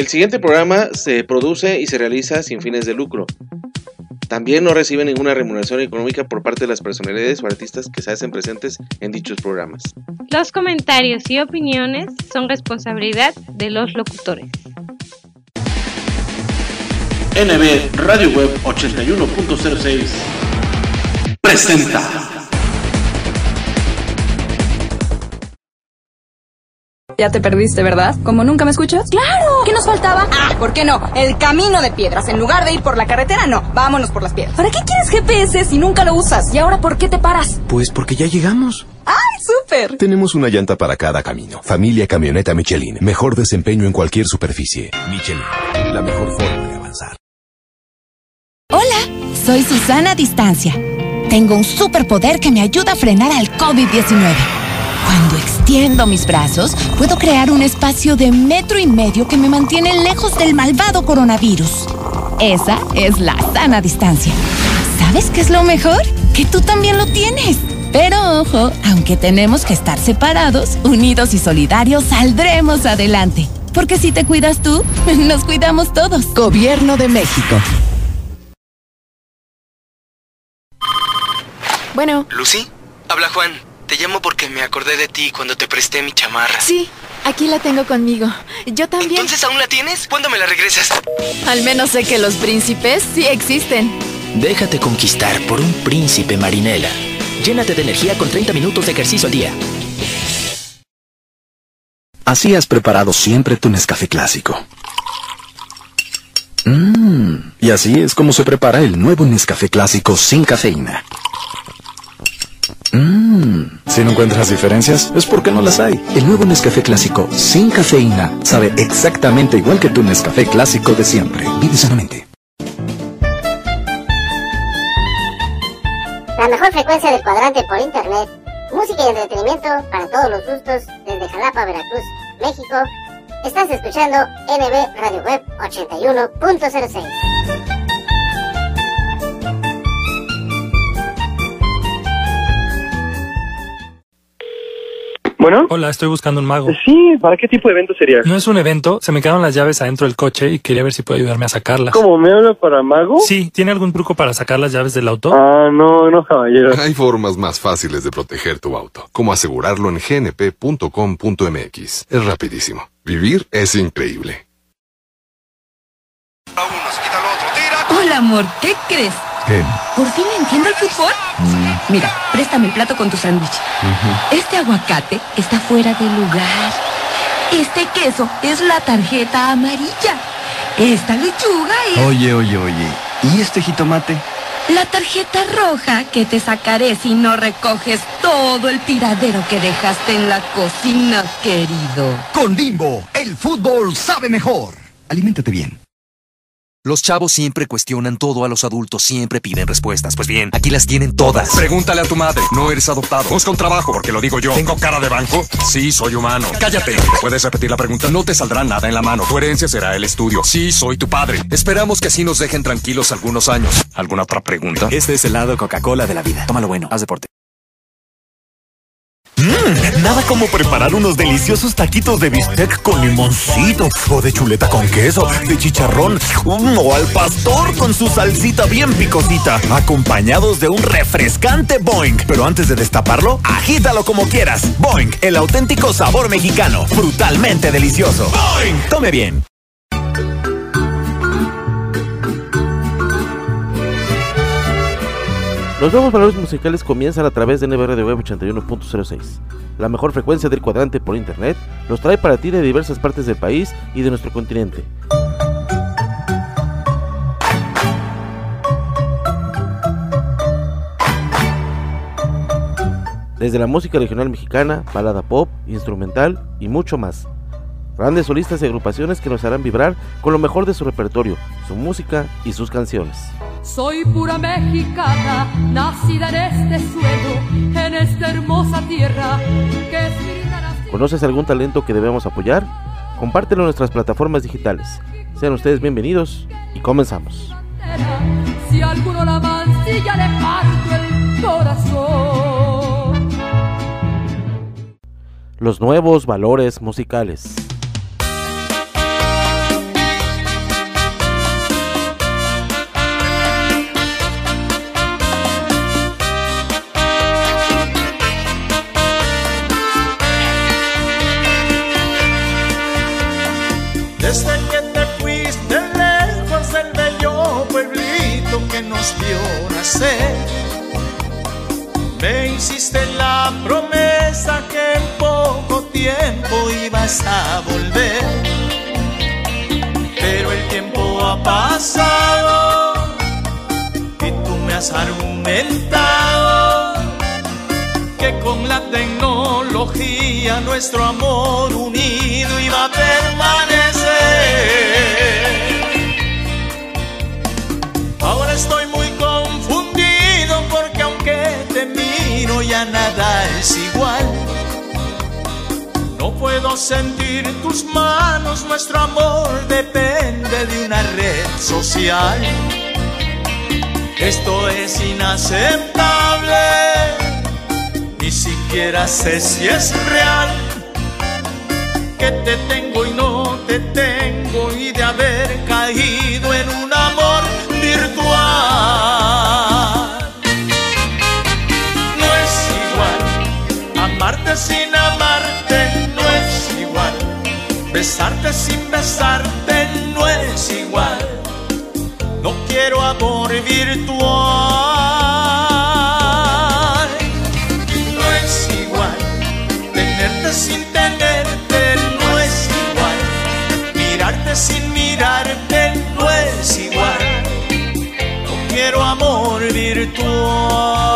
El siguiente programa se produce y se realiza sin fines de lucro. También no recibe ninguna remuneración económica por parte de las personalidades o artistas que se hacen presentes en dichos programas. Los comentarios y opiniones son responsabilidad de los locutores. NB Radio Web 81.06 presenta. Ya te perdiste, ¿verdad? ¿Como nunca me escuchas? ¡Claro! ¿Qué nos faltaba? Ah, ¿por qué no? El camino de piedras. En lugar de ir por la carretera, no. Vámonos por las piedras. ¿Para qué quieres GPS si nunca lo usas? ¿Y ahora por qué te paras? Pues porque ya llegamos. ¡Ay, súper! Tenemos una llanta para cada camino. Familia Camioneta Michelin. Mejor desempeño en cualquier superficie. Michelin. La mejor forma de avanzar. Hola, soy Susana Distancia. Tengo un superpoder que me ayuda a frenar al COVID-19. Cuando extiendo mis brazos, puedo crear un espacio de metro y medio que me mantiene lejos del malvado coronavirus. Esa es la sana distancia. ¿Sabes qué es lo mejor? Que tú también lo tienes. Pero ojo, aunque tenemos que estar separados, unidos y solidarios, saldremos adelante. Porque si te cuidas tú, nos cuidamos todos. Gobierno de México. Bueno. ¿Lucy? Habla Juan. Te llamo porque me acordé de ti cuando te presté mi chamarra. Sí, aquí la tengo conmigo. Yo también. ¿Entonces aún la tienes? ¿Cuándo me la regresas? Al menos sé que los príncipes sí existen. Déjate conquistar por un príncipe marinela. Llénate de energía con 30 minutos de ejercicio al día. Así has preparado siempre tu Nescafé clásico. Mmm, y así es como se prepara el nuevo Nescafé clásico sin cafeína. Mmm, si no encuentras diferencias, es porque no las hay. El nuevo Nescafé clásico sin cafeína sabe exactamente igual que tu Nescafé clásico de siempre. Vive sanamente. La mejor frecuencia del cuadrante por internet. Música y entretenimiento para todos los gustos desde Jalapa, Veracruz, México. Estás escuchando NB Radio Web 81.06. Bueno. Hola, estoy buscando un mago. Sí, ¿para qué tipo de evento sería? No es un evento, se me quedaron las llaves adentro del coche y quería ver si puede ayudarme a sacarlas. ¿Cómo me habla para mago? Sí, ¿tiene algún truco para sacar las llaves del auto? Ah, no, no, caballero. Hay formas más fáciles de proteger tu auto, como asegurarlo en gnp.com.mx. Es rapidísimo. Vivir es increíble. Hola, amor, ¿qué crees? ¿Qué? ¿Por fin entiendo el fútbol? Mira, préstame el plato con tu sándwich. Este aguacate está fuera de lugar. Este queso es la tarjeta amarilla. Esta lechuga es... Oye, oye, oye. ¿Y este jitomate? La tarjeta roja que te sacaré si no recoges todo el tiradero que dejaste en la cocina, querido. Con Bimbo, el fútbol sabe mejor. Aliméntate bien. Los chavos siempre cuestionan todo a los adultos, siempre piden respuestas. Pues bien, aquí las tienen todas. Pregúntale a tu madre. No eres adoptado. Busca un trabajo, porque lo digo yo. ¿Tengo cara de banco? Sí, soy humano. Cállate. ¿Puedes repetir la pregunta? No te saldrá nada en la mano. Tu herencia será el estudio. Sí, soy tu padre. Esperamos que así nos dejen tranquilos algunos años. ¿Alguna otra pregunta? Este es el lado Coca-Cola de la vida. Tómalo bueno. Haz deporte. Mmm, nada como preparar unos deliciosos taquitos de bistec con limoncito, o de chuleta con queso, de chicharrón, mm, o al pastor con su salsita bien picosita, acompañados de un refrescante Boing. Pero antes de destaparlo, agítalo como quieras. Boing, el auténtico sabor mexicano, brutalmente delicioso. Boing, tome bien. Los nuevos valores musicales comienzan a través de NBR de Web 81.06. La mejor frecuencia del cuadrante por internet los trae para ti de diversas partes del país y de nuestro continente. Desde la música regional mexicana, balada pop, instrumental y mucho más. Grandes solistas y agrupaciones que nos harán vibrar con lo mejor de su repertorio, su música y sus canciones. Soy pura mexicana, nacida en este suelo, en esta hermosa tierra que es mi. ¿Conoces algún talento que debemos apoyar? Compártelo en nuestras plataformas digitales. Sean ustedes bienvenidos y comenzamos. Si alguno la mancilla le parto el corazón. Los nuevos valores musicales. Me hiciste la promesa que en poco tiempo ibas a volver. Pero el tiempo ha pasado y tú me has argumentado que con la tecnología nuestro amor unido iba a nada es igual. No puedo sentir tus manos, nuestro amor depende de una red social. Esto es inaceptable, ni siquiera sé si es real. Que te tengo y no te tengo y de haber caído en un amarte sin amarte, no es igual besarte sin besarte, no es igual. No quiero amor virtual. No es igual tenerte sin tenerte, no es igual. Mirarte sin mirarte, no es igual. No quiero amor virtual.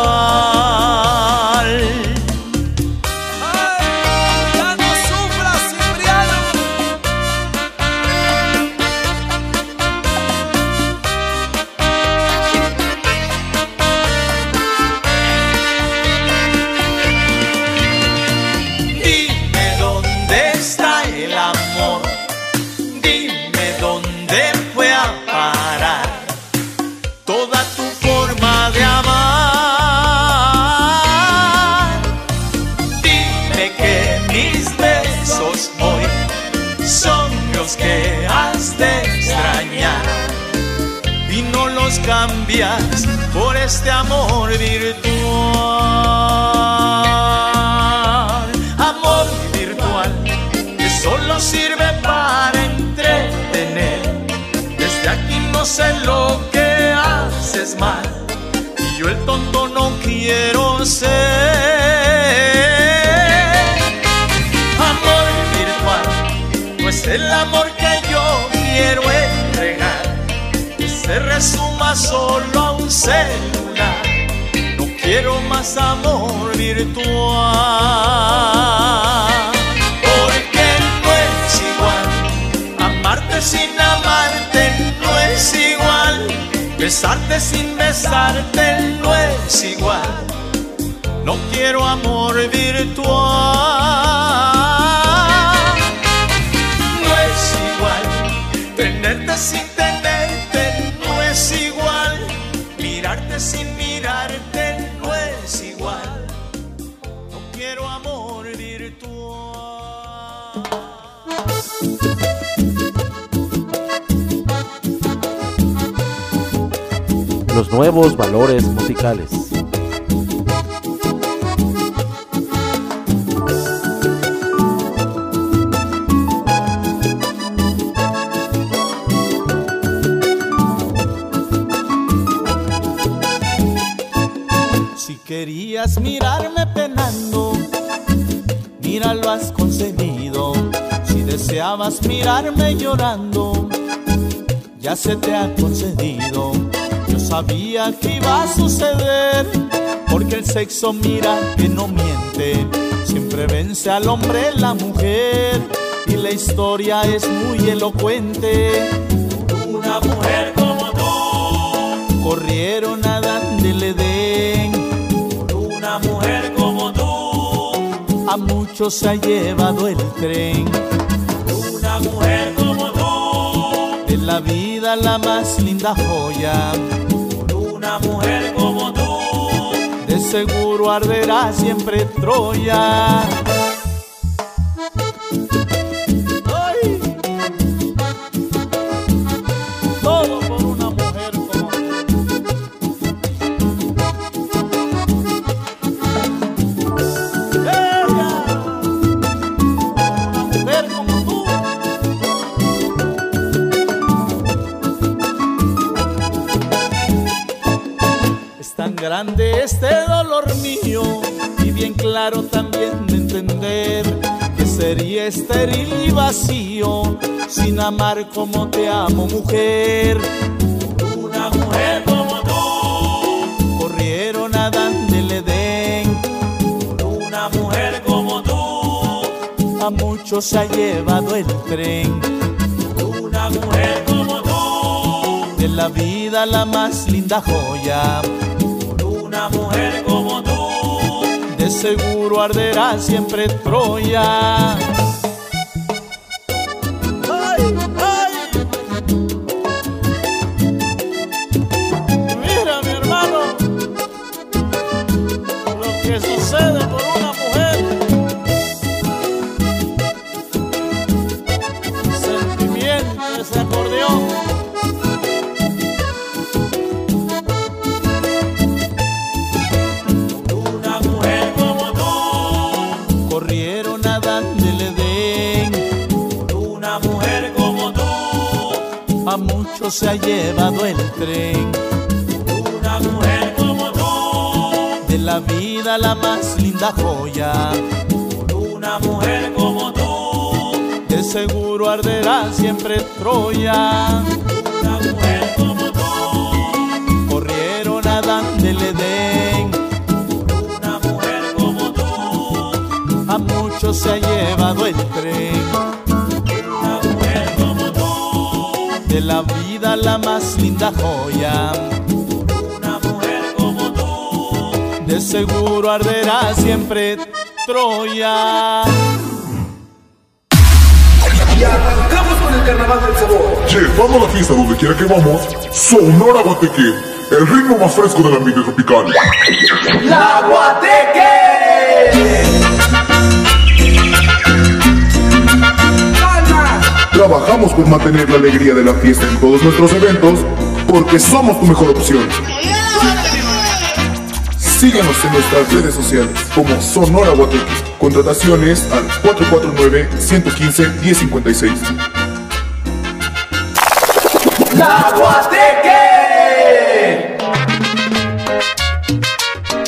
Este amor virtual. Amor virtual que solo sirve para entretener. Desde aquí no sé lo que haces mal y yo el tonto no quiero ser. Amor virtual, pues el amor que yo quiero entregar se resuma solo a un No quiero más amor virtual. Porque no es igual amarte sin amarte, no es igual. Besarte sin besarte, no es igual. No quiero amor virtual. Los nuevos valores musicales. Si querías mirarme penando, mira lo has conseguido. Si deseabas mirarme llorando, ya se te ha concedido. Sabía que iba a suceder, porque el sexo mira que no miente. Siempre vence al hombre la mujer, y la historia es muy elocuente. Una mujer como tú, corrieron a darle den. Una mujer como tú, a muchos se ha llevado el tren. Una mujer como tú, en la vida la más linda joya. Mujer como tú, de seguro arderá siempre Troya. Estéril y vacío sin amar como te amo mujer. Una mujer como tú corrieron a Dan del Edén. Una mujer como tú a muchos se ha llevado el tren. Una mujer como tú de la vida la más linda joya. Una mujer como tú de seguro arderá siempre Troya. Se ha llevado el tren. Una mujer como tú de la vida la más linda joya. Una mujer como tú de seguro arderá siempre Troya. Una mujer como tú corrieron a Dan del Edén. Una mujer como tú a muchos se ha llevado el tren. Una mujer como tú de la vida la más linda joya. Una mujer como tú de seguro arderá siempre Troya. Y arrancamos con el carnaval del sabor. Llevando la fiesta donde quiera que vamos, Sonora Guateque, el ritmo más fresco del ambiente tropical. ¡La Trabajamos por mantener la alegría de la fiesta en todos nuestros eventos, porque somos tu mejor opción. Síguenos en nuestras redes sociales como Sonora Guateque. Contrataciones al 449-115-1056. ¡La Guateque!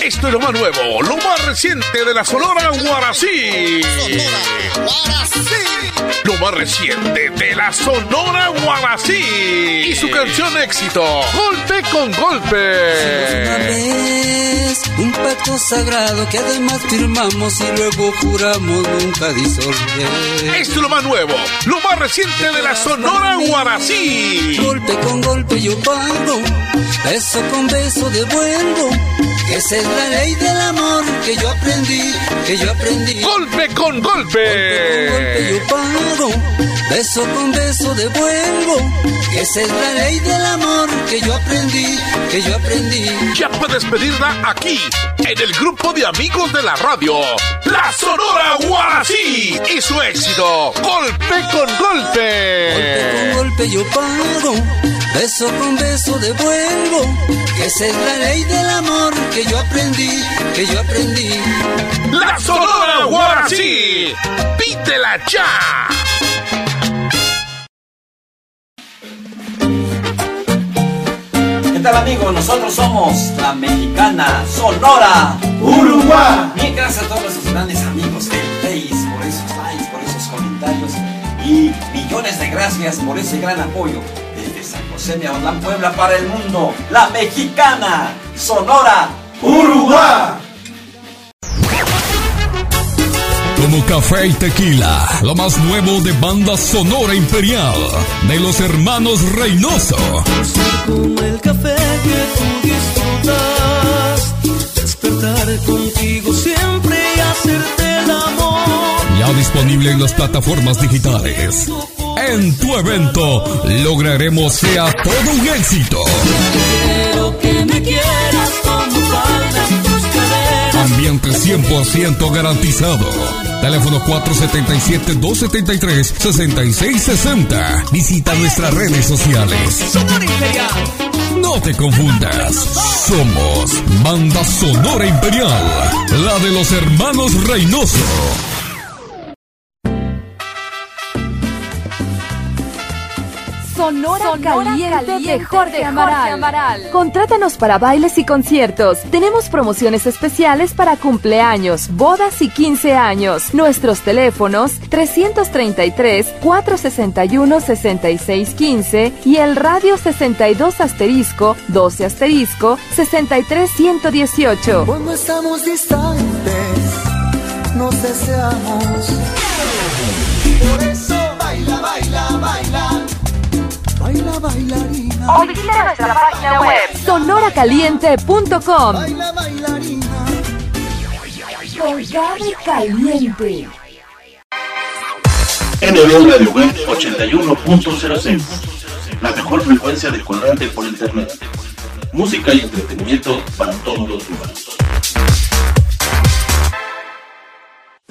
Esto es lo más nuevo, lo más reciente de la Sonora Guarací. Lo más reciente de la Sonora Guarací. Y su canción éxito, Golpe con Golpe. un pacto sagrado que además firmamos y luego juramos nunca disolver. Esto es lo más nuevo, lo más reciente de la Sonora Guarací. Golpe con golpe yo pago, beso con beso devuelvo. Esa es la ley del amor que yo aprendí, que yo aprendí. Golpe con golpe. Golpe yo pago, beso con beso devuelvo. Esa es la ley del amor que yo aprendí, que yo aprendí. Ya puedes pedirla aquí, en el grupo de amigos de la radio. La Sonora Guarací y su éxito, Golpe con Golpe. Golpe con golpe yo pago, beso con beso devuelvo. Esa es la ley del amor que yo aprendí, que yo aprendí. La Sonora Guarací. Pídela ya. Tal amigos? Nosotros somos la mexicana Sonora Uruguay. Bien, gracias a todos nuestros grandes amigos del Face por esos likes, por esos comentarios y millones de gracias por ese gran apoyo desde San José de Aguadán, Puebla para el mundo. La mexicana Sonora Uruguay. Como café y tequila, lo más nuevo de banda sonora imperial de los hermanos Reynoso. Como el café que tú disfrutas, despertar contigo siempre y hacerte el amor. Ya disponible en las plataformas digitales. En tu evento lograremos sea todo un éxito. Quiero que me quieras Ambiente 100% garantizado. Teléfono 477-273-6660. Visita nuestras redes sociales. No te confundas. Somos Banda Sonora Imperial. La de los hermanos Reynoso. Sonora, Caliente, de Jorge, Amaral. Contrátanos para bailes y conciertos. Tenemos promociones especiales para cumpleaños, bodas y 15 años. Nuestros teléfonos 333 461 6615 y el radio 62 asterisco 12 asterisco 63 118. Cuando estamos distantes, nos deseamos. Por eso baila, baila. Baila, bailarina. O visita nuestra página web sonoracaliente.com. Baila, bailarina. Colgado caliente. NB Radio Web 81.06 La mejor frecuencia de colgante por internet. Música y entretenimiento para todos los lugares.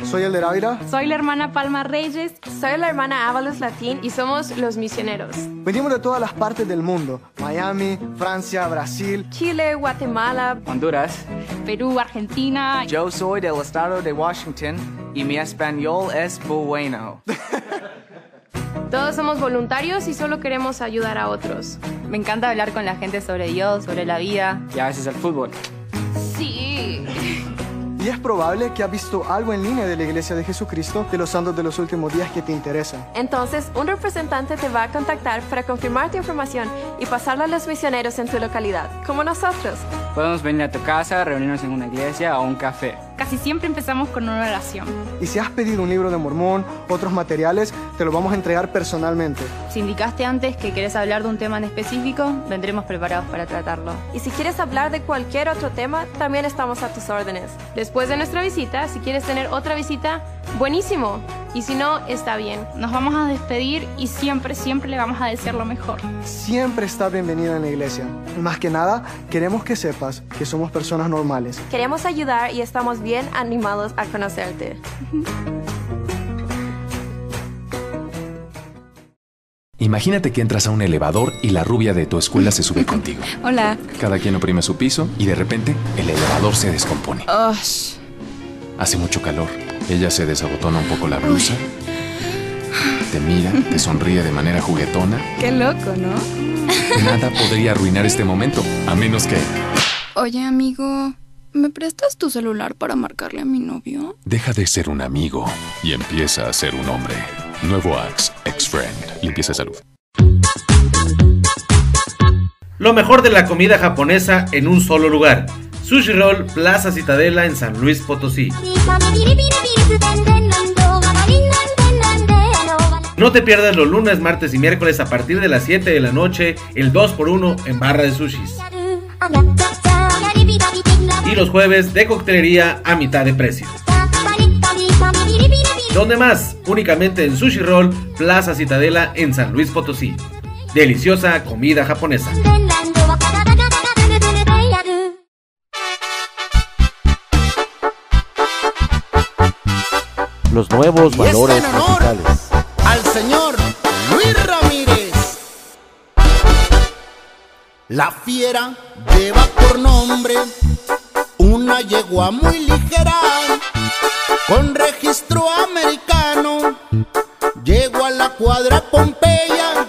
Soy el de Ravira. Soy la hermana Palma Reyes. Soy la hermana Ábalos Latín y somos los misioneros. Venimos de todas las partes del mundo. Miami, Francia, Brasil, Chile, Guatemala, Honduras, Perú, Argentina. Yo soy del estado de Washington y mi español es bueno. Todos somos voluntarios y solo queremos ayudar a otros. Me encanta hablar con la gente sobre Dios, sobre la vida y a veces el fútbol. Y es probable que has visto algo en línea de la Iglesia de Jesucristo de los Santos de los Últimos Días que te interesa. Entonces, un representante te va a contactar para confirmar tu información y pasarla a los misioneros en tu localidad, como nosotros. Podemos venir a tu casa, reunirnos en una iglesia o un café. Casi siempre empezamos con una oración. Y si has pedido un libro de Mormón, otros materiales, te lo vamos a entregar personalmente. Si indicaste antes que querés hablar de un tema en específico, vendremos preparados para tratarlo. Y si quieres hablar de cualquier otro tema, también estamos a tus órdenes. Después de nuestra visita, si quieres tener otra visita, buenísimo. Y si no, está bien. Nos vamos a despedir y siempre, siempre le vamos a desear lo mejor. Siempre estás bienvenida en la iglesia. Más que nada, queremos que sepas que somos personas normales. Queremos ayudar y estamos bien animados a conocerte. Imagínate que entras a un elevador y la rubia de tu escuela se sube contigo. Hola. Cada quien oprime su piso y de repente el elevador se descompone. Hace mucho calor. Ella se desabotona un poco la blusa. Te mira, te sonríe de manera juguetona. Qué loco, ¿no? Nada podría arruinar este momento, a menos que... Oye, amigo, ¿me prestas tu celular para marcarle a mi novio? Deja de ser un amigo y empieza a ser un hombre. Nuevo Axe, Ex-Friend. Limpieza de salud. Lo mejor de la comida japonesa en un solo lugar. Sushi Roll Plaza Citadela en San Luis Potosí. No te pierdas los lunes, martes y miércoles a partir de las 7 de la noche, el 2x1 en barra de sushis. Y los jueves de coctelería a mitad de precio. ¿Dónde más? Únicamente en Sushi Roll Plaza Citadela en San Luis Potosí. Deliciosa comida japonesa. Los nuevos valores musicales. Al señor Luis Ramírez. La fiera lleva por nombre una yegua muy ligera con registro americano. Llego a la cuadra Pompeya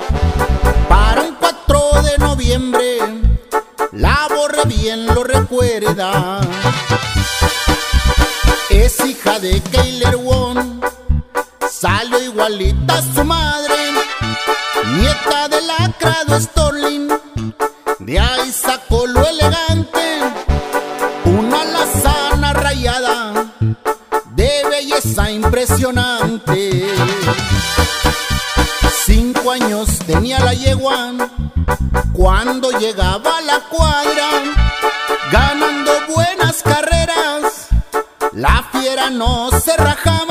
para un 4 de noviembre. La borre bien lo recuerda. Es hija de Keiler Won. Salió igualita a su madre. Nieta del lacrado Storling. De ahí sacó lo elegante. Impresionante. Cinco años tenía la yegua cuando llegaba a la cuadra, ganando buenas carreras. La fiera no se rajaba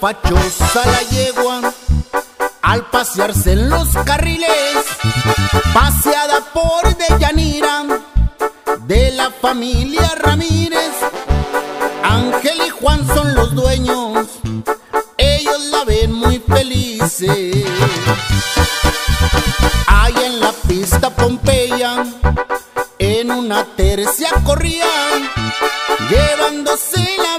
fachosa la yegua al pasearse en los carriles, paseada por Deyanira de la familia Ramírez. Ángel y Juan son los dueños, ellos la ven muy felices. Ahí en la pista Pompeya, en una tercia corrían, llevándose la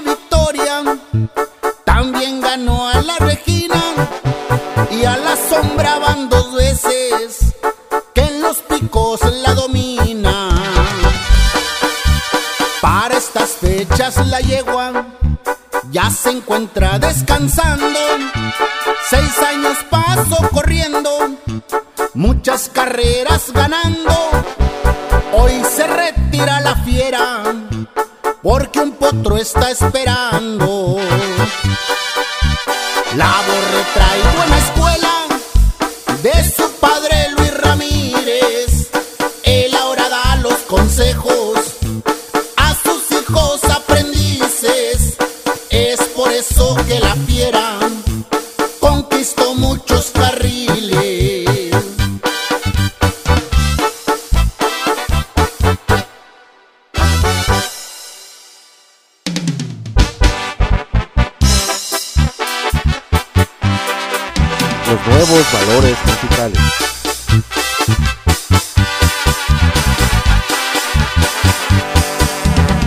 ya se encuentra descansando. Seis años paso corriendo, muchas carreras ganando. Hoy se retira la fiera porque un potro está esperando. La borre valores musicales.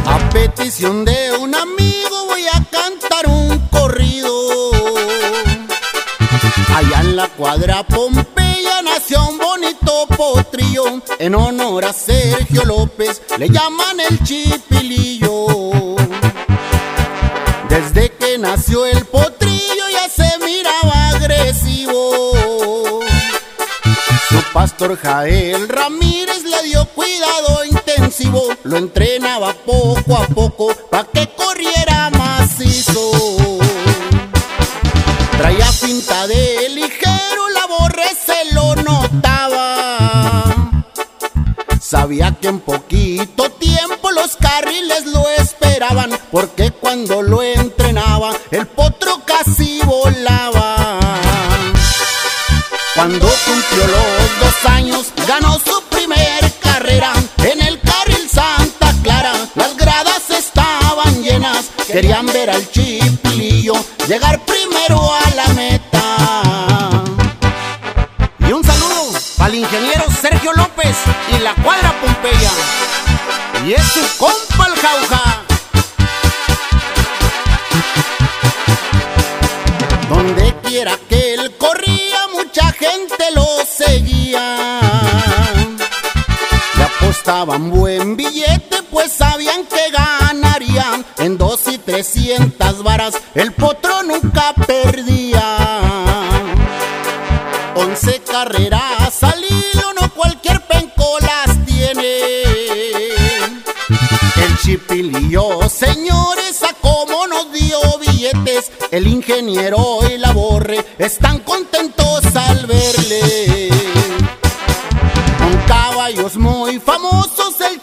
A petición de un amigo voy a cantar un corrido. Allá en la cuadra Pompeya nació un bonito potrillo. En honor a Sergio López le llaman el chipilillo. Desde que nació el potrillo pastor Jael Ramírez le dio cuidado intensivo, lo entrenaba poco a poco pa' que corriera macizo. Traía cinta de ligero, la borre se lo notaba. Sabía que en poquito tiempo los carriles lo esperaban, porque cuando lo entrenaba el potro casi volaba. Cuando cumplió los dos años, ganó su primer carrera en el carril Santa Clara. Las gradas estaban llenas, querían ver al chipilillo llegar primero a la meta. Y un saludo al ingeniero Sergio López y la cuadra Pompeya. Y es su compa el jauja. Apostaban buen billete, pues sabían que ganarían. En dos y trescientas varas, el potro nunca perdía. Once carreras al hilo, no cualquier penco las tiene. El chipilillo, señores, a cómo nos dio billetes. El ingeniero y la borre están contentos al verle. Con caballos muy famosos,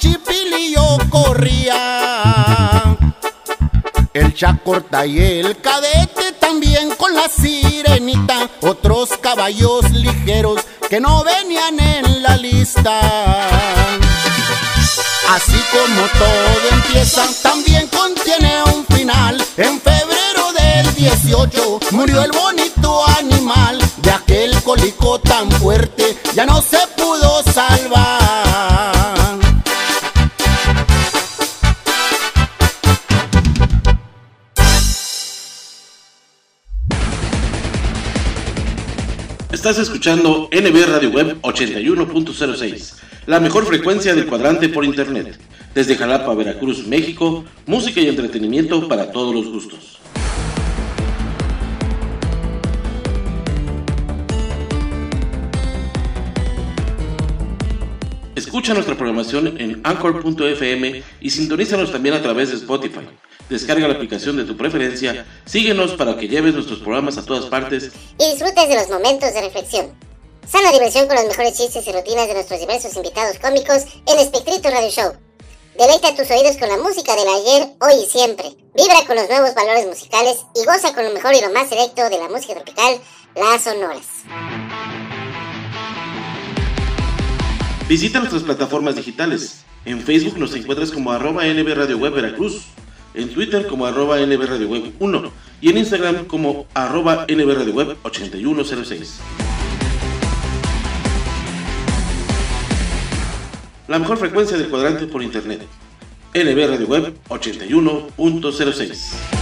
el chipilillo corría. El chacorta y el cadete también con la sirenita. Otros caballos ligeros que no venían en la lista. Así como todo empieza, también contiene un final. En febrero del 18 murió el bonito animal. De aquel cólico tan fuerte ya no se pudo Estás escuchando NB Radio Web 81.06, la mejor frecuencia del cuadrante por internet. Desde Jalapa, Veracruz, México, música y entretenimiento para todos los gustos. Escucha nuestra programación en anchor.fm y sintonízanos también a través de Spotify. Descarga la aplicación de tu preferencia, síguenos para que lleves nuestros programas a todas partes y disfrutes de los momentos de reflexión. Sana diversión con los mejores chistes y rutinas de nuestros diversos invitados cómicos en Espectrito Radio Show. Deleita tus oídos con la música del ayer, hoy y siempre. Vibra con los nuevos valores musicales y goza con lo mejor y lo más selecto de la música tropical, las sonoras. Visita nuestras plataformas digitales. En Facebook nos encuentras como arroba NB Web Veracruz, en Twitter como arroba NB Radio Web 1 y en Instagram como arroba NB Radio Web 8106. La mejor frecuencia del cuadrante por internet. NB Radio Web 81.06.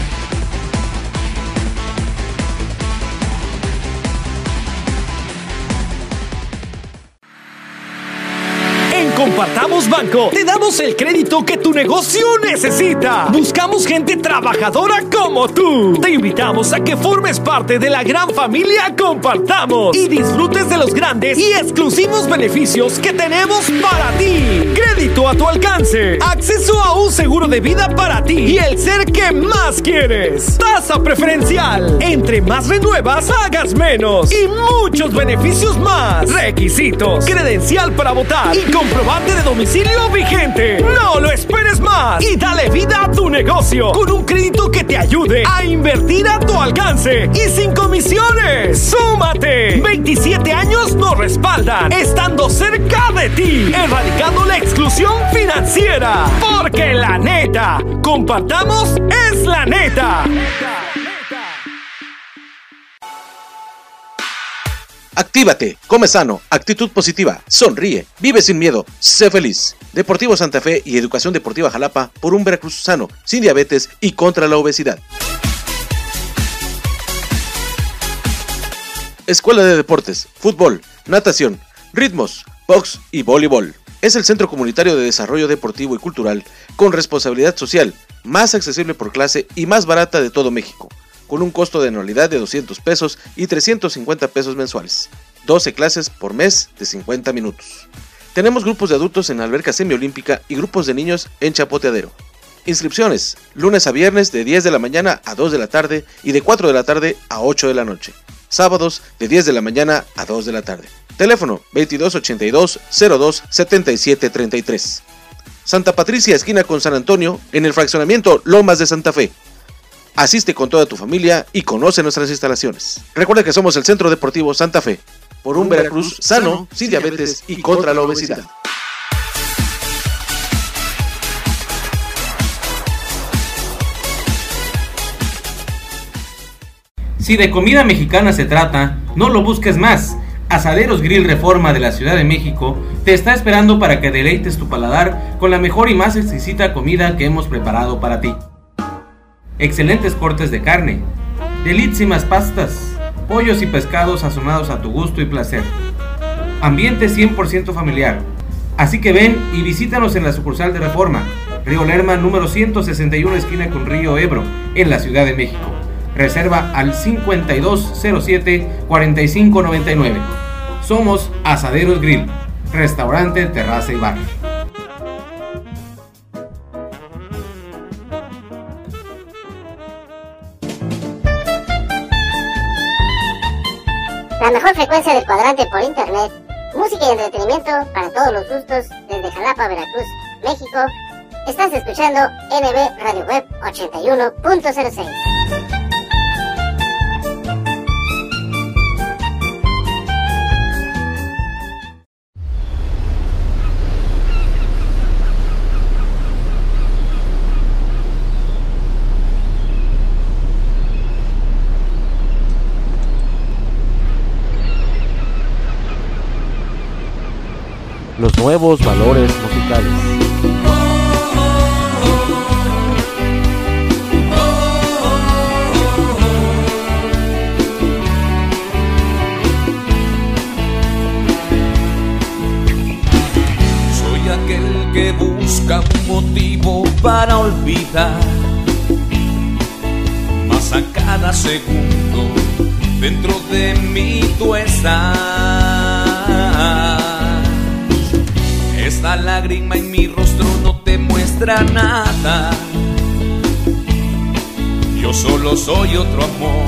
Compartamos Banco, te damos el crédito que tu negocio necesita. Buscamos gente trabajadora como tú. Te invitamos a que formes parte de la gran familia Compartamos y disfrutes de los grandes y exclusivos beneficios que tenemos para ti. Crédito a tu alcance, acceso a un seguro de vida para ti y el ser que más quieres. Tasa preferencial. Entre más renuevas, hagas menos y muchos beneficios más. Requisitos, credencial para votar y comprobar de domicilio vigente. No lo esperes más y dale vida a tu negocio con un crédito que te ayude a invertir a tu alcance y sin comisiones. ¡Súmate! 27 años nos respaldan, estando cerca de ti, erradicando la exclusión financiera. Porque la neta, compartamos es la neta. Actívate, come sano, actitud positiva, sonríe, vive sin miedo, sé feliz. Deportivo Santa Fe y Educación Deportiva Jalapa por un Veracruz sano, sin diabetes y contra la obesidad. Escuela de Deportes, Fútbol, Natación, Ritmos, Box y Voleibol. Es el centro comunitario de desarrollo deportivo y cultural con responsabilidad social, más accesible por clase y más barata de todo México con un costo de anualidad de 200 pesos y 350 pesos mensuales. 12 clases por mes de 50 minutos. Tenemos grupos de adultos en alberca semiolímpica y grupos de niños en Chapoteadero. Inscripciones, lunes a viernes de 10 de la mañana a 2 de la tarde y de 4 de la tarde a 8 de la noche. Sábados de 10 de la mañana a 2 de la tarde. Teléfono 2282 02 77 33. Santa Patricia, esquina con San Antonio, en el fraccionamiento Lomas de Santa Fe. Asiste con toda tu familia y conoce nuestras instalaciones. Recuerda que somos el Centro Deportivo Santa Fe, por un Veracruz sano, sin diabetes y contra la obesidad. Si de comida mexicana se trata, no lo busques más. Asaderos Grill Reforma de la Ciudad de México te está esperando para que deleites tu paladar con la mejor y más exquisita comida que hemos preparado para ti excelentes cortes de carne, delísimas pastas, pollos y pescados sazonados a tu gusto y placer. Ambiente 100% familiar. Así que ven y visítanos en la sucursal de Reforma, Río Lerma número 161 esquina con Río Ebro, en la Ciudad de México. Reserva al 5207-4599. Somos Asaderos Grill, restaurante, terraza y bar. La mejor frecuencia del cuadrante por internet, música y entretenimiento para todos los gustos desde Jalapa, Veracruz, México. Estás escuchando NB Radio Web 81.06. los nuevos valores musicales. Soy aquel que busca un motivo para olvidar, más a cada segundo dentro de mí tú estás. Esta lágrima en mi rostro no te muestra nada. Yo solo soy otro amor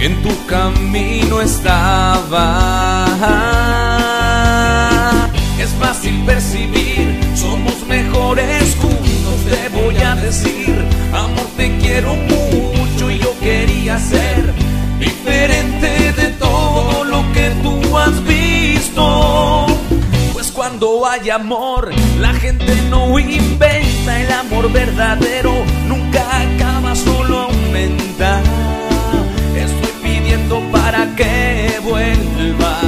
en tu camino estaba. Es fácil percibir, somos mejores juntos, te voy a decir, amor te quiero mucho y yo quería ser diferente de todo lo que tú has visto. Cuando hay amor, la gente no inventa, el amor verdadero nunca acaba, solo aumenta. Estoy pidiendo para que vuelva.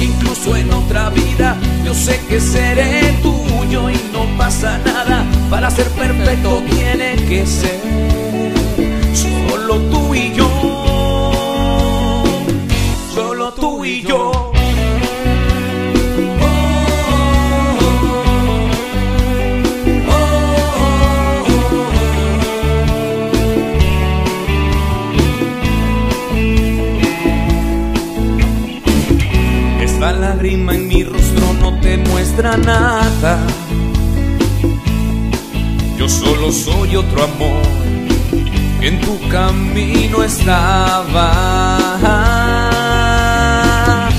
Incluso en otra vida, yo sé que seré tuyo y no pasa nada. Para ser perfecto tiene que ser solo tú lágrima en mi rostro no te muestra nada. Yo solo soy otro amor en tu camino estaba.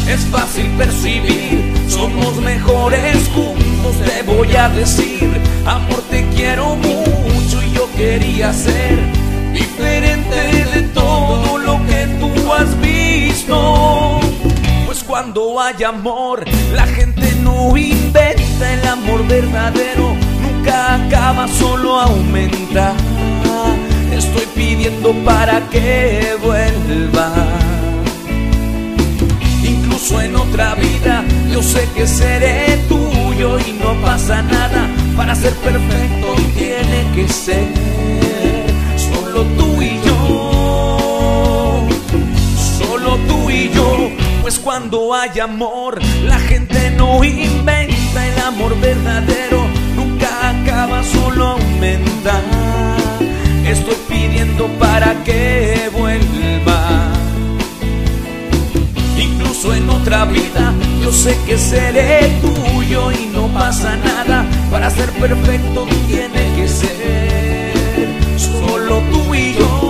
Es fácil percibir, somos mejores juntos, te voy a decir, amor te quiero mucho y yo quería ser diferente de todo lo que tú has visto. Cuando hay amor, la gente no inventa el amor verdadero, nunca acaba, solo aumenta. Estoy pidiendo para que vuelva. Incluso en otra vida, yo sé que seré tuyo y no pasa nada. Para ser perfecto tiene que ser solo tú y yo. Solo tú y yo. Pues cuando hay amor, la gente no inventa el amor verdadero. Nunca acaba, solo aumenta. Estoy pidiendo para que vuelva. Incluso en otra vida, yo sé que seré tuyo y no pasa nada. Para ser perfecto tiene que ser solo tú y yo.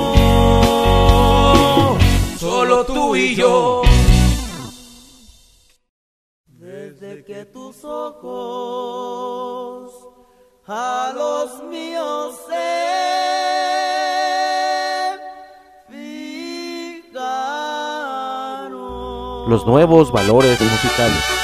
Solo tú y yo. Tus ojos a los míos fijaron. Los nuevos valores musicales.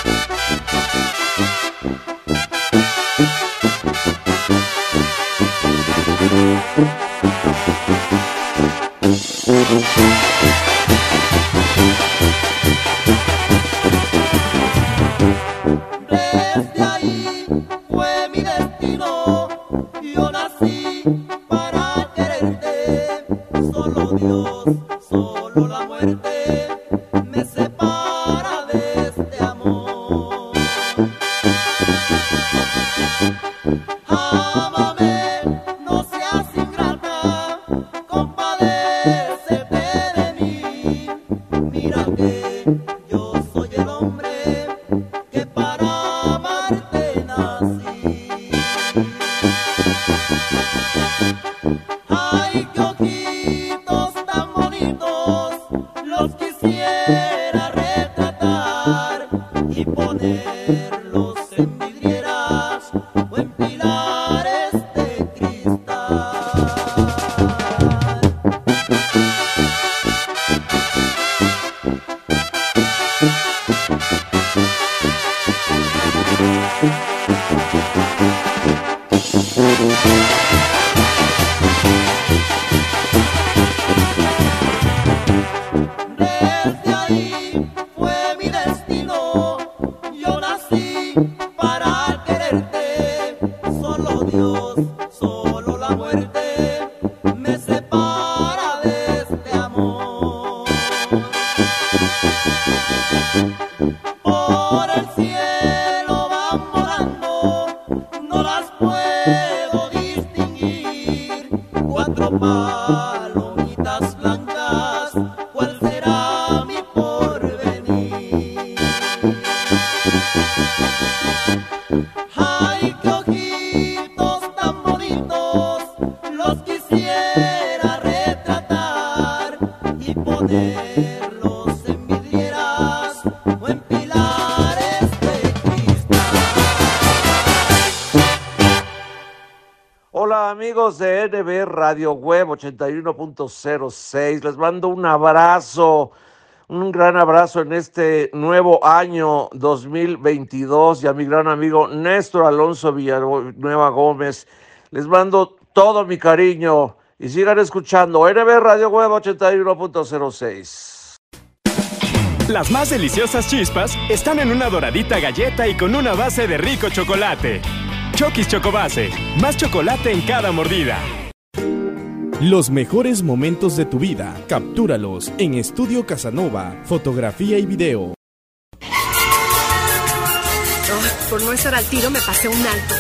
NB Radio Web 81.06, les mando un abrazo, un gran abrazo en este nuevo año 2022 y a mi gran amigo Néstor Alonso Villanueva Gómez, les mando todo mi cariño y sigan escuchando NB Radio Web 81.06. Las más deliciosas chispas están en una doradita galleta y con una base de rico chocolate. Chokis Chocobase, más chocolate en cada mordida. Los mejores momentos de tu vida, captúralos en Estudio Casanova, fotografía y video. por no estar al tiro me pasé un alto.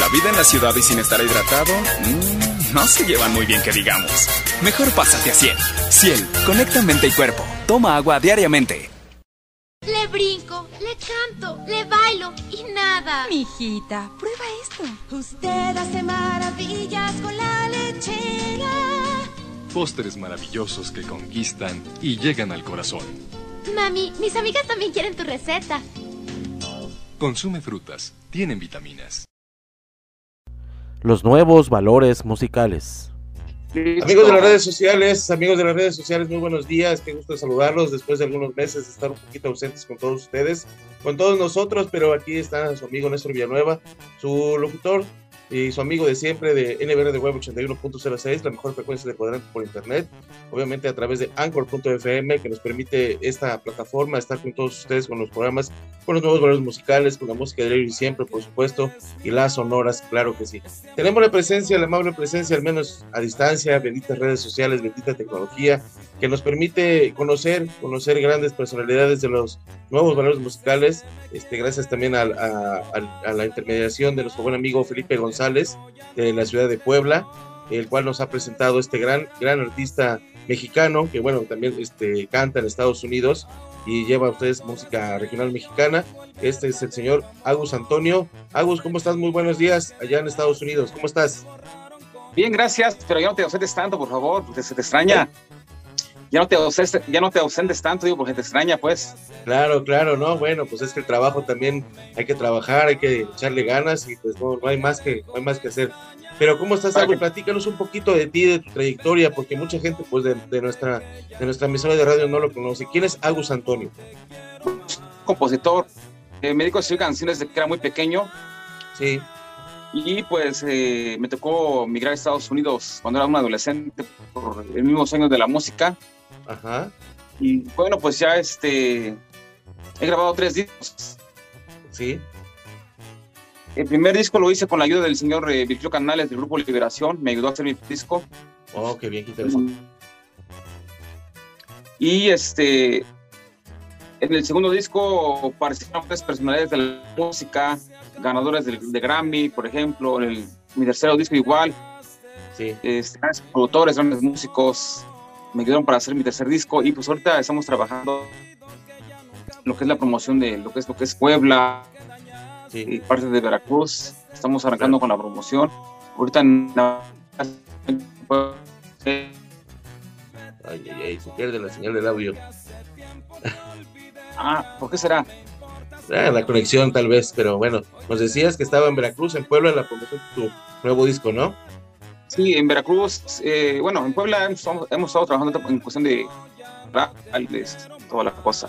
La vida en la ciudad y sin estar hidratado, mmm, no se llevan muy bien que digamos. Mejor pásate a Ciel. Ciel, conecta mente y cuerpo. Toma agua diariamente. Le brinco, le canto, le bailo y nada. Mijita, prueba esto. Usted hace maravillas con la lechera. Pósteres maravillosos que conquistan y llegan al corazón. Mami, mis amigas también quieren tu receta. Consume frutas, tienen vitaminas. Los nuevos valores musicales. Amigos de las redes sociales, amigos de las redes sociales, muy buenos días, qué gusto saludarlos después de algunos meses de estar un poquito ausentes con todos ustedes, con todos nosotros, pero aquí está su amigo Néstor Villanueva, su locutor, y su amigo de siempre de NBR de Web 81.06, la mejor frecuencia de cuadrante por internet, obviamente a través de Anchor.fm, que nos permite esta plataforma estar con todos ustedes con los programas, con los nuevos valores musicales, con la música de y siempre, por supuesto, y las sonoras, claro que sí. Tenemos la presencia, la amable presencia, al menos a distancia, benditas redes sociales, bendita tecnología, que nos permite conocer, conocer grandes personalidades de los nuevos valores musicales, este, gracias también a, a, a la intermediación de nuestro buen amigo Felipe González de la ciudad de Puebla, el cual nos ha presentado este gran, gran artista mexicano, que bueno, también este, canta en Estados Unidos y lleva a ustedes música regional mexicana. Este es el señor Agus Antonio. Agus, ¿cómo estás? Muy buenos días allá en Estados Unidos. ¿Cómo estás? Bien, gracias, pero ya no te ausentes tanto, por favor, porque se te extraña. Ya no, te ausentes, ya no te ausentes tanto, digo, porque te extraña, pues. Claro, claro, no, bueno, pues es que el trabajo también hay que trabajar, hay que echarle ganas y pues no, no hay más que, no hay más que hacer. Pero ¿cómo estás, Agus? Platícanos un poquito de ti, de tu trayectoria, porque mucha gente pues de, de, nuestra, de nuestra emisora de radio no lo conoce. ¿Quién es Agus Antonio? Compositor, eh, me dedico a escribir canciones desde que era muy pequeño. Sí. Y pues eh, me tocó migrar a Estados Unidos cuando era un adolescente por el mismo sueño de la música. Ajá. Y bueno, pues ya este he grabado tres discos. Sí. El primer disco lo hice con la ayuda del señor eh, Virgilio Canales del grupo Liberación, me ayudó a hacer mi disco. Oh, qué bien, qué interesante. Y este en el segundo disco participaron tres personalidades de la música, ganadores de, de Grammy, por ejemplo, en el, mi tercer disco igual. Sí. Este, grandes productores, grandes músicos, me ayudaron para hacer mi tercer disco y pues ahorita estamos trabajando lo que es la promoción de lo que es lo que es Puebla sí. y parte de Veracruz. Estamos arrancando con la promoción. Ahorita en la... Ay, ay, ay, se pierde la señal del audio. Ah, ¿por qué será? Ah, la conexión tal vez, pero bueno, nos decías que estaba en Veracruz, en Puebla, en la promoción de tu nuevo disco, ¿no? Sí, en Veracruz, eh, bueno, en Puebla hemos, hemos, estado trabajando en cuestión de toda la cosa.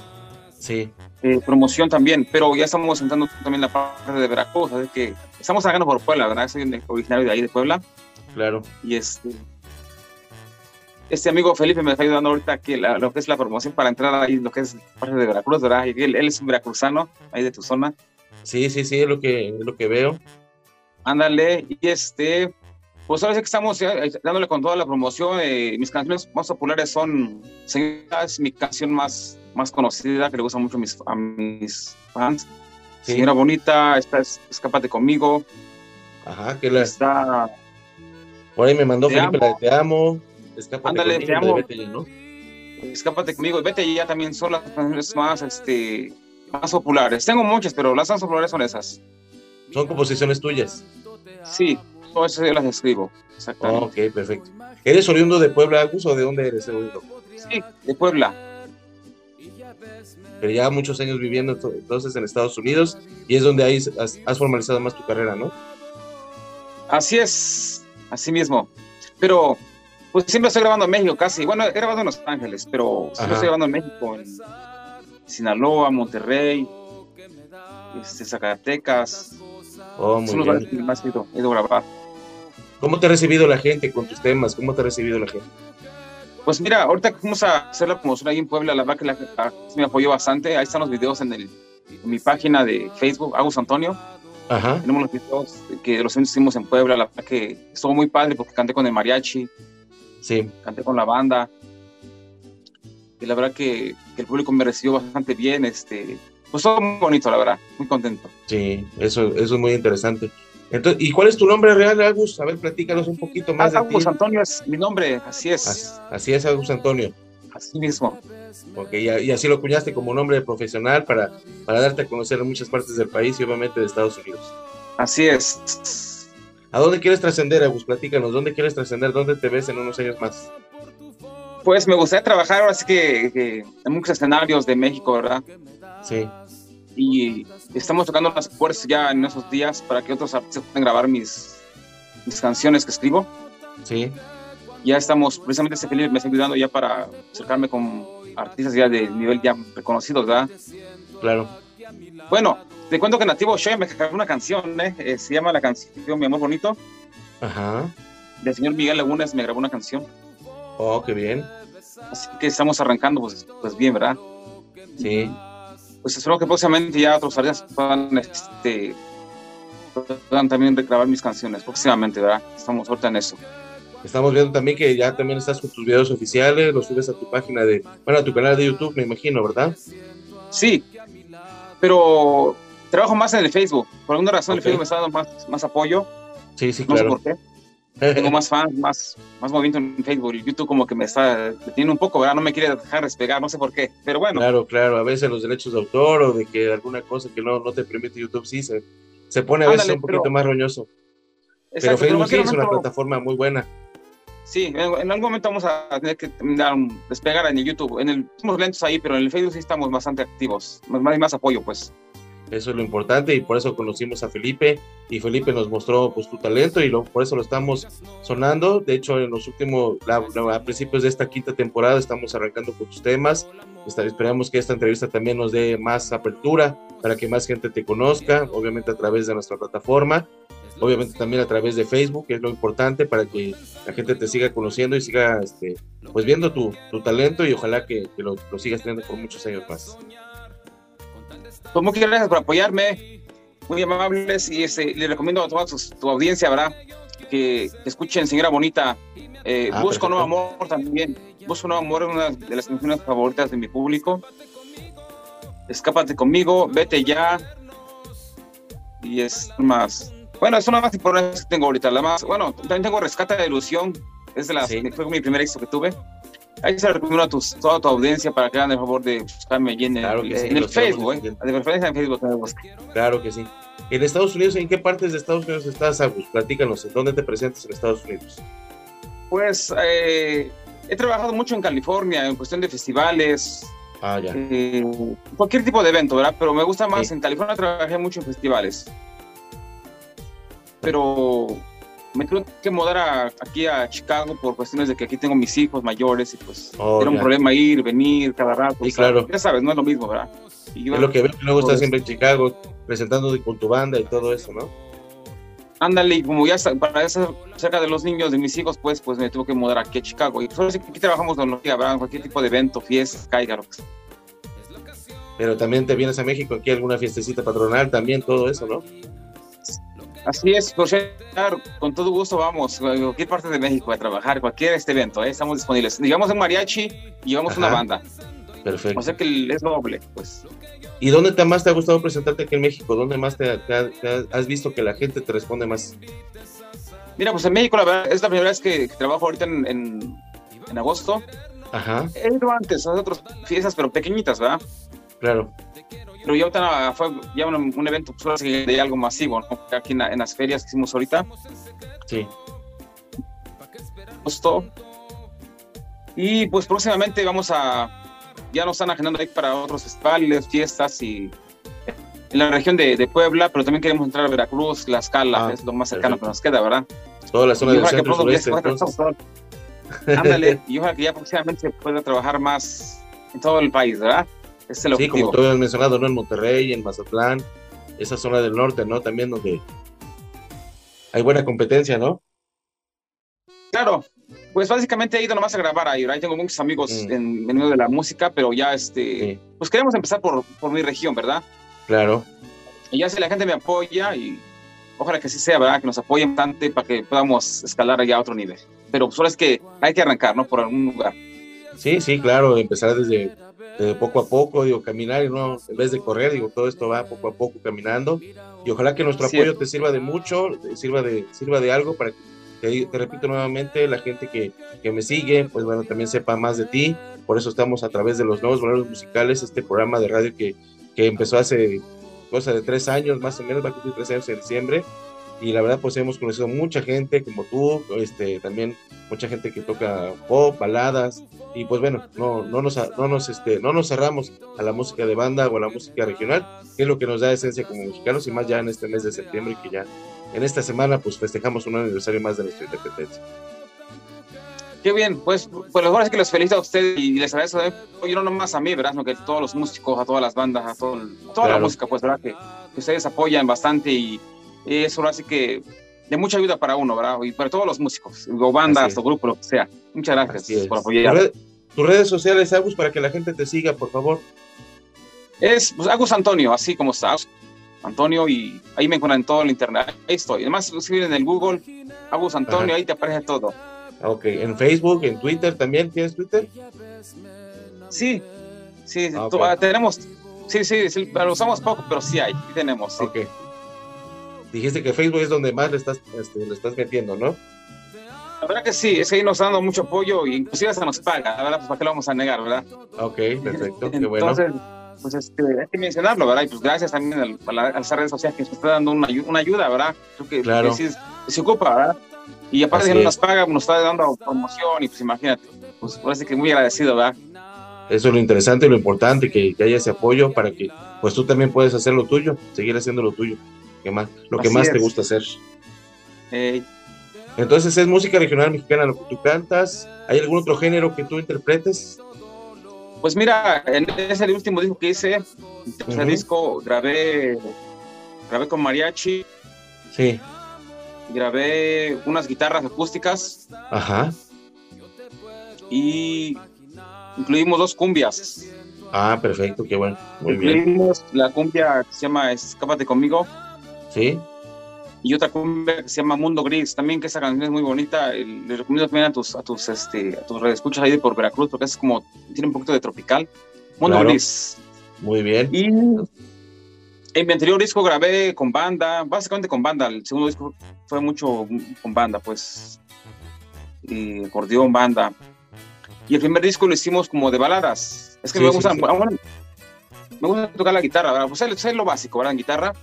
Sí. Eh, promoción también, pero ya estamos entrando también la parte de Veracruz, así que estamos trabajando por Puebla, ¿verdad? Soy originario de ahí, de Puebla. Claro. Y este, este amigo Felipe me está ayudando ahorita que la, lo que es la promoción para entrar ahí, lo que es parte de Veracruz, ¿verdad? Y él, él es un veracruzano, ahí de tu zona. Sí, sí, sí, es lo que, es lo que veo. Ándale, y este, pues sabes que estamos ya, dándole con toda la promoción. Eh, mis canciones más populares son, Señora es mi canción más, más conocida, que le gusta mucho a mis, a mis fans. Sí. Señora Bonita, esta es Escápate conmigo. Ajá, que la está. Por ahí me mandó Te Felipe amo. la de Te amo. Escápate Ándale, conmigo, Te amo. Vete Ya, ¿no? Escápate conmigo, vete ya también son las canciones más, este, más populares. Tengo muchas, pero las más populares son esas. Son composiciones tuyas. Sí, todas esas yo las escribo. Exactamente. Ok, perfecto. ¿Eres oriundo de Puebla, Agus, o de dónde eres oriundo? Sí, de Puebla. Pero ya muchos años viviendo to- entonces en Estados Unidos y es donde ahí has, has formalizado más tu carrera, ¿no? Así es, así mismo. Pero pues siempre estoy grabando en México casi. Bueno, he grabado en Los Ángeles, pero siempre Ajá. estoy grabando en México, en Sinaloa, Monterrey, este, Zacatecas. Oh, muy los bien. que más he ido, he ido a grabar. ¿Cómo te ha recibido la gente con tus temas? ¿Cómo te ha recibido la gente? Pues mira, ahorita que fuimos a hacer la promoción ahí en Puebla, la verdad que la, la- me apoyó bastante. Ahí están los videos en, el, en mi página de Facebook, Agus Antonio. Ajá. Tenemos los videos que los hicimos en Puebla, la verdad que estuvo muy padre porque canté con el mariachi, Sí. canté con la banda. Y la verdad que, que el público me recibió bastante bien. Este, pues todo muy bonito, la verdad, muy contento. Sí, eso, eso es muy interesante. Entonces, ¿y cuál es tu nombre real, Agus? A ver, platícanos un poquito más de ti. Agus Antonio es mi nombre, así es. As- Así es, Agus Antonio. Así mismo. Ok, y, y así lo cuñaste como nombre profesional para, para darte a conocer en muchas partes del país y obviamente de Estados Unidos. Así es. ¿A dónde quieres trascender, Agus? Platícanos, ¿dónde quieres trascender? ¿Dónde te ves en unos años más? Pues me gustaría trabajar ahora sí que, que en muchos escenarios de México, ¿verdad? Sí. Y estamos tocando las puertas ya en esos días para que otros artistas puedan grabar mis, mis canciones que escribo. Sí. Ya estamos, precisamente este Felipe me está ayudando ya para acercarme con artistas ya de nivel ya reconocidos, ¿verdad? Claro. Bueno, te cuento que Nativo Show me grabó una canción, ¿eh? Eh, se llama la canción Mi Amor Bonito, Ajá. del señor Miguel Lagunas me grabó una canción. Oh, qué bien. Así que estamos arrancando, pues, pues bien, ¿verdad? Sí. Pues espero que próximamente ya otros artistas puedan, este, puedan también grabar mis canciones, próximamente, ¿verdad? Estamos ahorita en eso. Estamos viendo también que ya también estás con tus videos oficiales, los subes a tu página de, bueno, a tu canal de YouTube, me imagino, ¿verdad? Sí, pero trabajo más en el Facebook. Por alguna razón el Ok. Facebook me está dando más, más apoyo. Sí, sí, No sé claro. por qué. Tengo más fans, más, más movimiento en Facebook. YouTube como que me está deteniendo un poco, ¿verdad? No me quiere dejar despegar, no sé por qué. Pero bueno, Claro, claro, a veces los derechos de autor o de que alguna cosa que no, no te permite YouTube sí se, se pone a veces un poquito pero- más roñoso. pero Exacto, pero en Facebook sí es una momento- plataforma muy buena. sí, en, en algún momento vamos a tener que despegar en el YouTube. En el, somos lentos ahí, pero en el Facebook sí estamos bastante activos. Más, más, más apoyo, pues. Eso es lo importante y por eso conocimos a Felipe y Felipe nos mostró pues tu talento y lo, por eso lo estamos sonando. De hecho, en los últimos, la- la- a principios de esta quinta temporada estamos arrancando con tus temas. Está- esperamos que esta entrevista también nos dé más apertura para que más gente te conozca, obviamente a través de nuestra plataforma, obviamente también a través de Facebook, que es lo importante para que la gente te siga conociendo y siga este, pues viendo tu, tu talento y ojalá que, que lo, lo sigas teniendo por muchos años más. Pues muchas gracias por apoyarme, muy amables y este, le recomiendo a toda su- tu audiencia, ¿verdad? Que, que escuchen Señora Bonita, eh, Ah, Busco perfecto. Nuevo Amor también. Busco Nuevo Amor es una de las canciones favoritas de mi público. Escápate conmigo, vete ya. Y es más. Bueno, es una más importante que tengo ahorita. La más, bueno, también tengo Rescate de Ilusión. Es de las, fue mi primer éxito que tuve. Ahí se recomiendo a tus- toda tu audiencia para que hagan el favor de buscarme allí en el, Claro que sí, en el Facebook, ¿eh? De preferencia en Facebook. busquen. Claro que sí. En Estados Unidos, ¿en qué partes de Estados Unidos estás, Agus? Platícanos, ¿en dónde te presentas en Estados Unidos? Pues eh, he trabajado mucho en California en cuestión de festivales, Ah, ya. eh, cualquier tipo de evento, ¿verdad? Pero me gusta más, en California trabajé mucho en festivales. Pero me tuve que mudar a- aquí a Chicago por cuestiones de que aquí tengo mis hijos mayores y pues Oh, era un ya. problema ir, venir cada rato. Sea, claro. Ya sabes, no es lo mismo, ¿verdad? Y yo- Es lo que veo que luego estás eso. siempre en Chicago, presentando con tu banda y todo eso, ¿no? Ándale, y como ya para estar cerca de los niños, de mis hijos, pues, pues me tuve que mudar aquí a Chicago. Y solo aquí trabajamos con lo que habrá, cualquier tipo de evento, fiesta, caiga, lo que sea. Pero también te vienes a México, aquí alguna fiestecita patronal, también todo eso, ¿no? Así es, José, claro, con todo gusto vamos a cualquier parte de México a trabajar, cualquier este evento, ¿eh? estamos disponibles. Llevamos un mariachi y llevamos una banda. Perfecto. O sea que es doble, pues. ¿Y dónde te, más te ha gustado presentarte aquí en México? ¿Dónde más te, te ha- te ha- has visto que la gente te responde más? Mira, pues en México la verdad es la primera vez que, que trabajo ahorita en, en, en agosto. Ajá, He ido antes a otras fiestas, pero pequeñitas, ¿verdad? Claro. Pero ya ahorita fue ya un, un evento pues, de algo masivo, ¿no? Aquí en, la- en las ferias que hicimos ahorita. Sí. Agosto. Y pues próximamente vamos a, ya nos están agendando ahí para otros festivales, fiestas y en la región de, de Puebla, pero también queremos entrar a Veracruz, Tlaxcala, Ah, es lo más cercano que nos queda, ¿verdad? Toda la zona del centro sureste, Ándale, y ojalá que ya próximamente se pueda trabajar más en todo el país, ¿verdad? Ese es el Sí, como tú habías mencionado, ¿no? En Monterrey, en Mazatlán, esa zona del norte, ¿no? También donde hay buena competencia, ¿no? Claro, pues básicamente he ido nomás a grabar ahí, ¿verdad? Tengo muchos amigos Mm. en, en el medio de la música, pero ya este, pues queremos empezar por, por mi región, ¿verdad? Claro. Y ya si la gente me apoya y ojalá que sí sea, ¿verdad? Que nos apoyen bastante para que podamos escalar allá a otro nivel. Pero solo es que hay que arrancar, ¿no? Por algún lugar. Sí, sí, claro, empezar desde, desde poco a poco, digo, caminar y no, en vez de correr, digo, todo esto va poco a poco caminando. Y ojalá que nuestro apoyo te sirva de mucho, te sirva de, sirva de algo para que, te, te repito nuevamente, la gente que, que me sigue, pues bueno, también sepa más de ti, por eso estamos a través de los nuevos valores musicales, este programa de radio que, que empezó hace cosa de tres años, más o menos, va a cumplir tres años en diciembre, y la verdad pues hemos conocido mucha gente como tú, este, también mucha gente que toca pop, baladas, y pues bueno, no, no, nos, no, nos, este, no nos cerramos a la música de banda o a la música regional, que es lo que nos da esencia como mexicanos, y más ya en este mes de septiembre, que ya en esta semana pues festejamos un aniversario más de nuestra independencia. Qué bien, pues, pues ahora sí que los felicito a ustedes y les agradezco, ¿eh? Oye, no nomás a mí, ¿verdad? Sino que a todos los músicos, a todas las bandas, a, todo, a toda la Claro. música, pues, ¿verdad? Que, que ustedes apoyan bastante y eso ahora sí que de mucha ayuda para uno, ¿verdad? Y para todos los músicos, o bandas, o grupos, lo que sea. Muchas gracias por apoyar. red- tus redes sociales, Agus, para que la gente te siga, por favor. Es pues, Agus Antonio, así como está. Antonio, y ahí me encuentran en todo el internet. Ahí estoy. Además, escriben en el Google, Agus Antonio, Ajá. ahí te aparece todo. Ok, en Facebook, en Twitter también, ¿tienes Twitter? Sí, sí, Ah, ah, tenemos. Sí, sí, sí, lo usamos poco, pero sí hay, sí tenemos. sí. Ok. Dijiste que Facebook es donde más le estás, este, le estás metiendo, ¿no? La verdad que sí, es que ahí nos dando mucho apoyo y inclusive hasta nos paga, la verdad, pues para qué lo vamos a negar, ¿verdad? Ok, perfecto, qué bueno. Entonces, pues este, hay que mencionarlo, ¿verdad? Y pues gracias también al- a, la- a las redes sociales que nos está dando una, una ayuda, ¿verdad? Creo que, Claro. que se ocupa, ¿verdad? Y aparte que nos paga, nos está dando promoción y pues imagínate, pues parece que muy agradecido, ¿verdad? Eso es lo interesante y lo importante, que, que haya ese apoyo para que pues tú también puedes hacer lo tuyo, seguir haciendo lo tuyo, que más, lo que más te gusta hacer. Entonces es música regional mexicana lo que tú cantas. ¿Hay algún otro género que tú interpretes? Pues mira, en ese último disco que hice, tercer Ujú. disco, grabé, grabé con mariachi, Sí. grabé unas guitarras acústicas Ajá. y incluimos dos cumbias. Ah, perfecto, qué bueno. Muy bien. Incluimos la cumbia que se llama Escápate conmigo Sí. y otra cumbia que se llama Mundo Gris, también que esa canción es muy bonita. El- Les recomiendo también a tus, a tus, este, a tus escuchas ahí de por Veracruz, porque es como, tiene un poquito de tropical. Mundo Claro. Gris. Muy bien. Y en mi anterior disco grabé con banda, básicamente con banda. El segundo disco fue mucho con banda, pues. Y acordeón, banda. Y el primer disco lo hicimos como de baladas. Es que Sí, me gusta, sí. bueno, me gusta tocar la guitarra, ¿verdad? Pues es es lo básico, ¿verdad? En guitarra.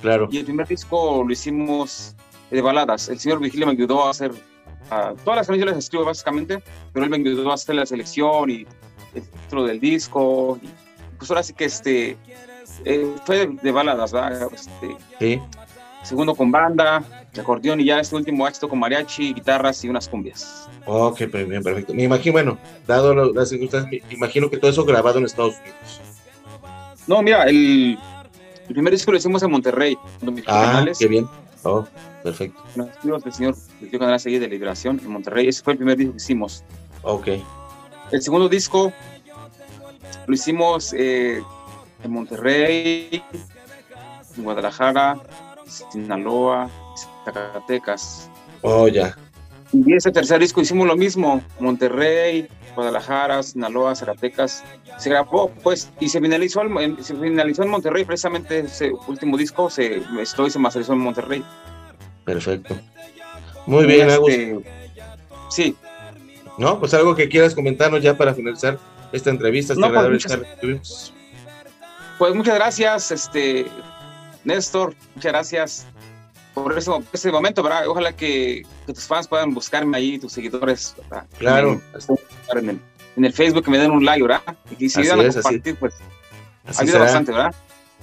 Claro. Y el primer disco lo hicimos de baladas. El señor Vigilio me ayudó a hacer. ah, todas las canciones las escribo básicamente, pero él me ayudó a hacer la selección y el título del disco. Y, pues ahora sí que este. eh, fue de, de baladas, ¿verdad? Este, Sí. segundo con banda, de acordeón y ya este último éxito con mariachi, guitarras y unas cumbias. Ok, pues bien, perfecto. Me imagino, bueno, dado las circunstancias, me imagino que todo eso grabado en Estados Unidos. No, mira, el, el primer disco lo hicimos en Monterrey, Ah, qué bien. Oh, perfecto. estudios del señor tío Canal Seguí de Liberación en Monterrey. Ese fue el primer disco que hicimos. Ok. El segundo disco lo hicimos eh, en Monterrey, en Guadalajara, Sinaloa, Zacatecas. Oh, ya. Y ese tercer disco hicimos lo mismo, Monterrey, Guadalajara, Sinaloa, Zacatecas. Se grabó, pues, y se finalizó, el- en- se finalizó en Monterrey, precisamente ese último disco se mezcló y se masterizó en Monterrey. Perfecto. Muy bien, Agus. este, Sí, No, pues algo que quieras comentarnos ya para finalizar esta entrevista, este No, pues, muchas- pues muchas gracias, este, Néstor, muchas gracias por ese, ese momento, ¿verdad? Ojalá que, que tus fans puedan buscarme ahí, tus seguidores, ¿verdad? Claro. En, en el, en el Facebook que me den un like, ¿verdad? Y que si Así ayudan a así. compartir, pues Así ayuda será. bastante, ¿verdad?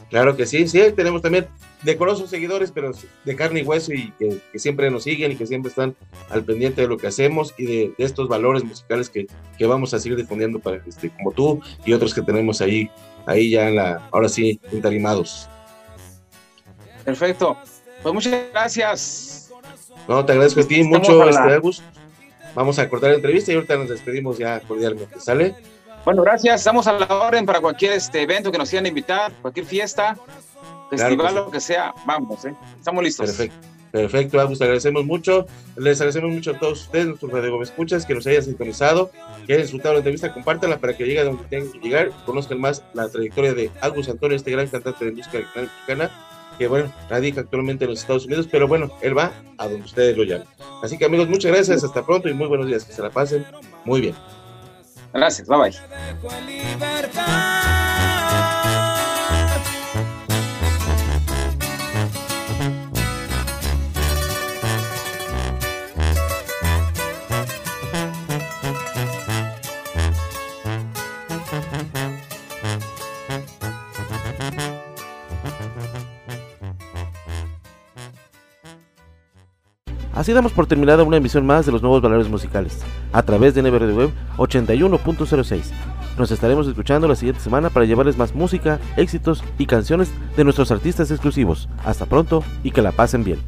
Claro que sí, sí, tenemos también decorosos seguidores, pero de carne y hueso y que, siempre nos siguen y que siempre están al pendiente de lo que hacemos y de, estos valores musicales que, que, vamos a seguir difundiendo para este, como tú y otros que tenemos ahí, ahí ya en la, ahora sí, intarimados. Perfecto. Pues muchas gracias. No, te agradezco a ti mucho, este, Vamos a cortar la entrevista y ahorita nos despedimos ya cordialmente, ¿sale? Bueno, gracias. Estamos a la orden para cualquier este evento que nos quieran invitar, cualquier fiesta, festival, lo que sea. Vamos, ¿eh? Estamos listos. Perfecto. Perfecto, Agus, agradecemos mucho. Les agradecemos mucho a todos ustedes, nuestros Radio Escuchas, que nos hayan sintonizado, que hayan disfrutado la entrevista. Compártanla para que lleguen a donde tengan que llegar, conozcan más la trayectoria de Agus Antonio, este gran cantante de música mexicana, que bueno, radica actualmente en los Estados Unidos, pero bueno, él va a donde ustedes lo llaman. Así que amigos, muchas gracias, hasta pronto y muy buenos días, que se la pasen muy bien. Gracias, bye bye. Así damos por terminada una emisión más de los nuevos valores musicales, a través de NBR Web 81.06. Nos estaremos escuchando la siguiente semana para llevarles más música, éxitos y canciones de nuestros artistas exclusivos. Hasta pronto y que la pasen bien.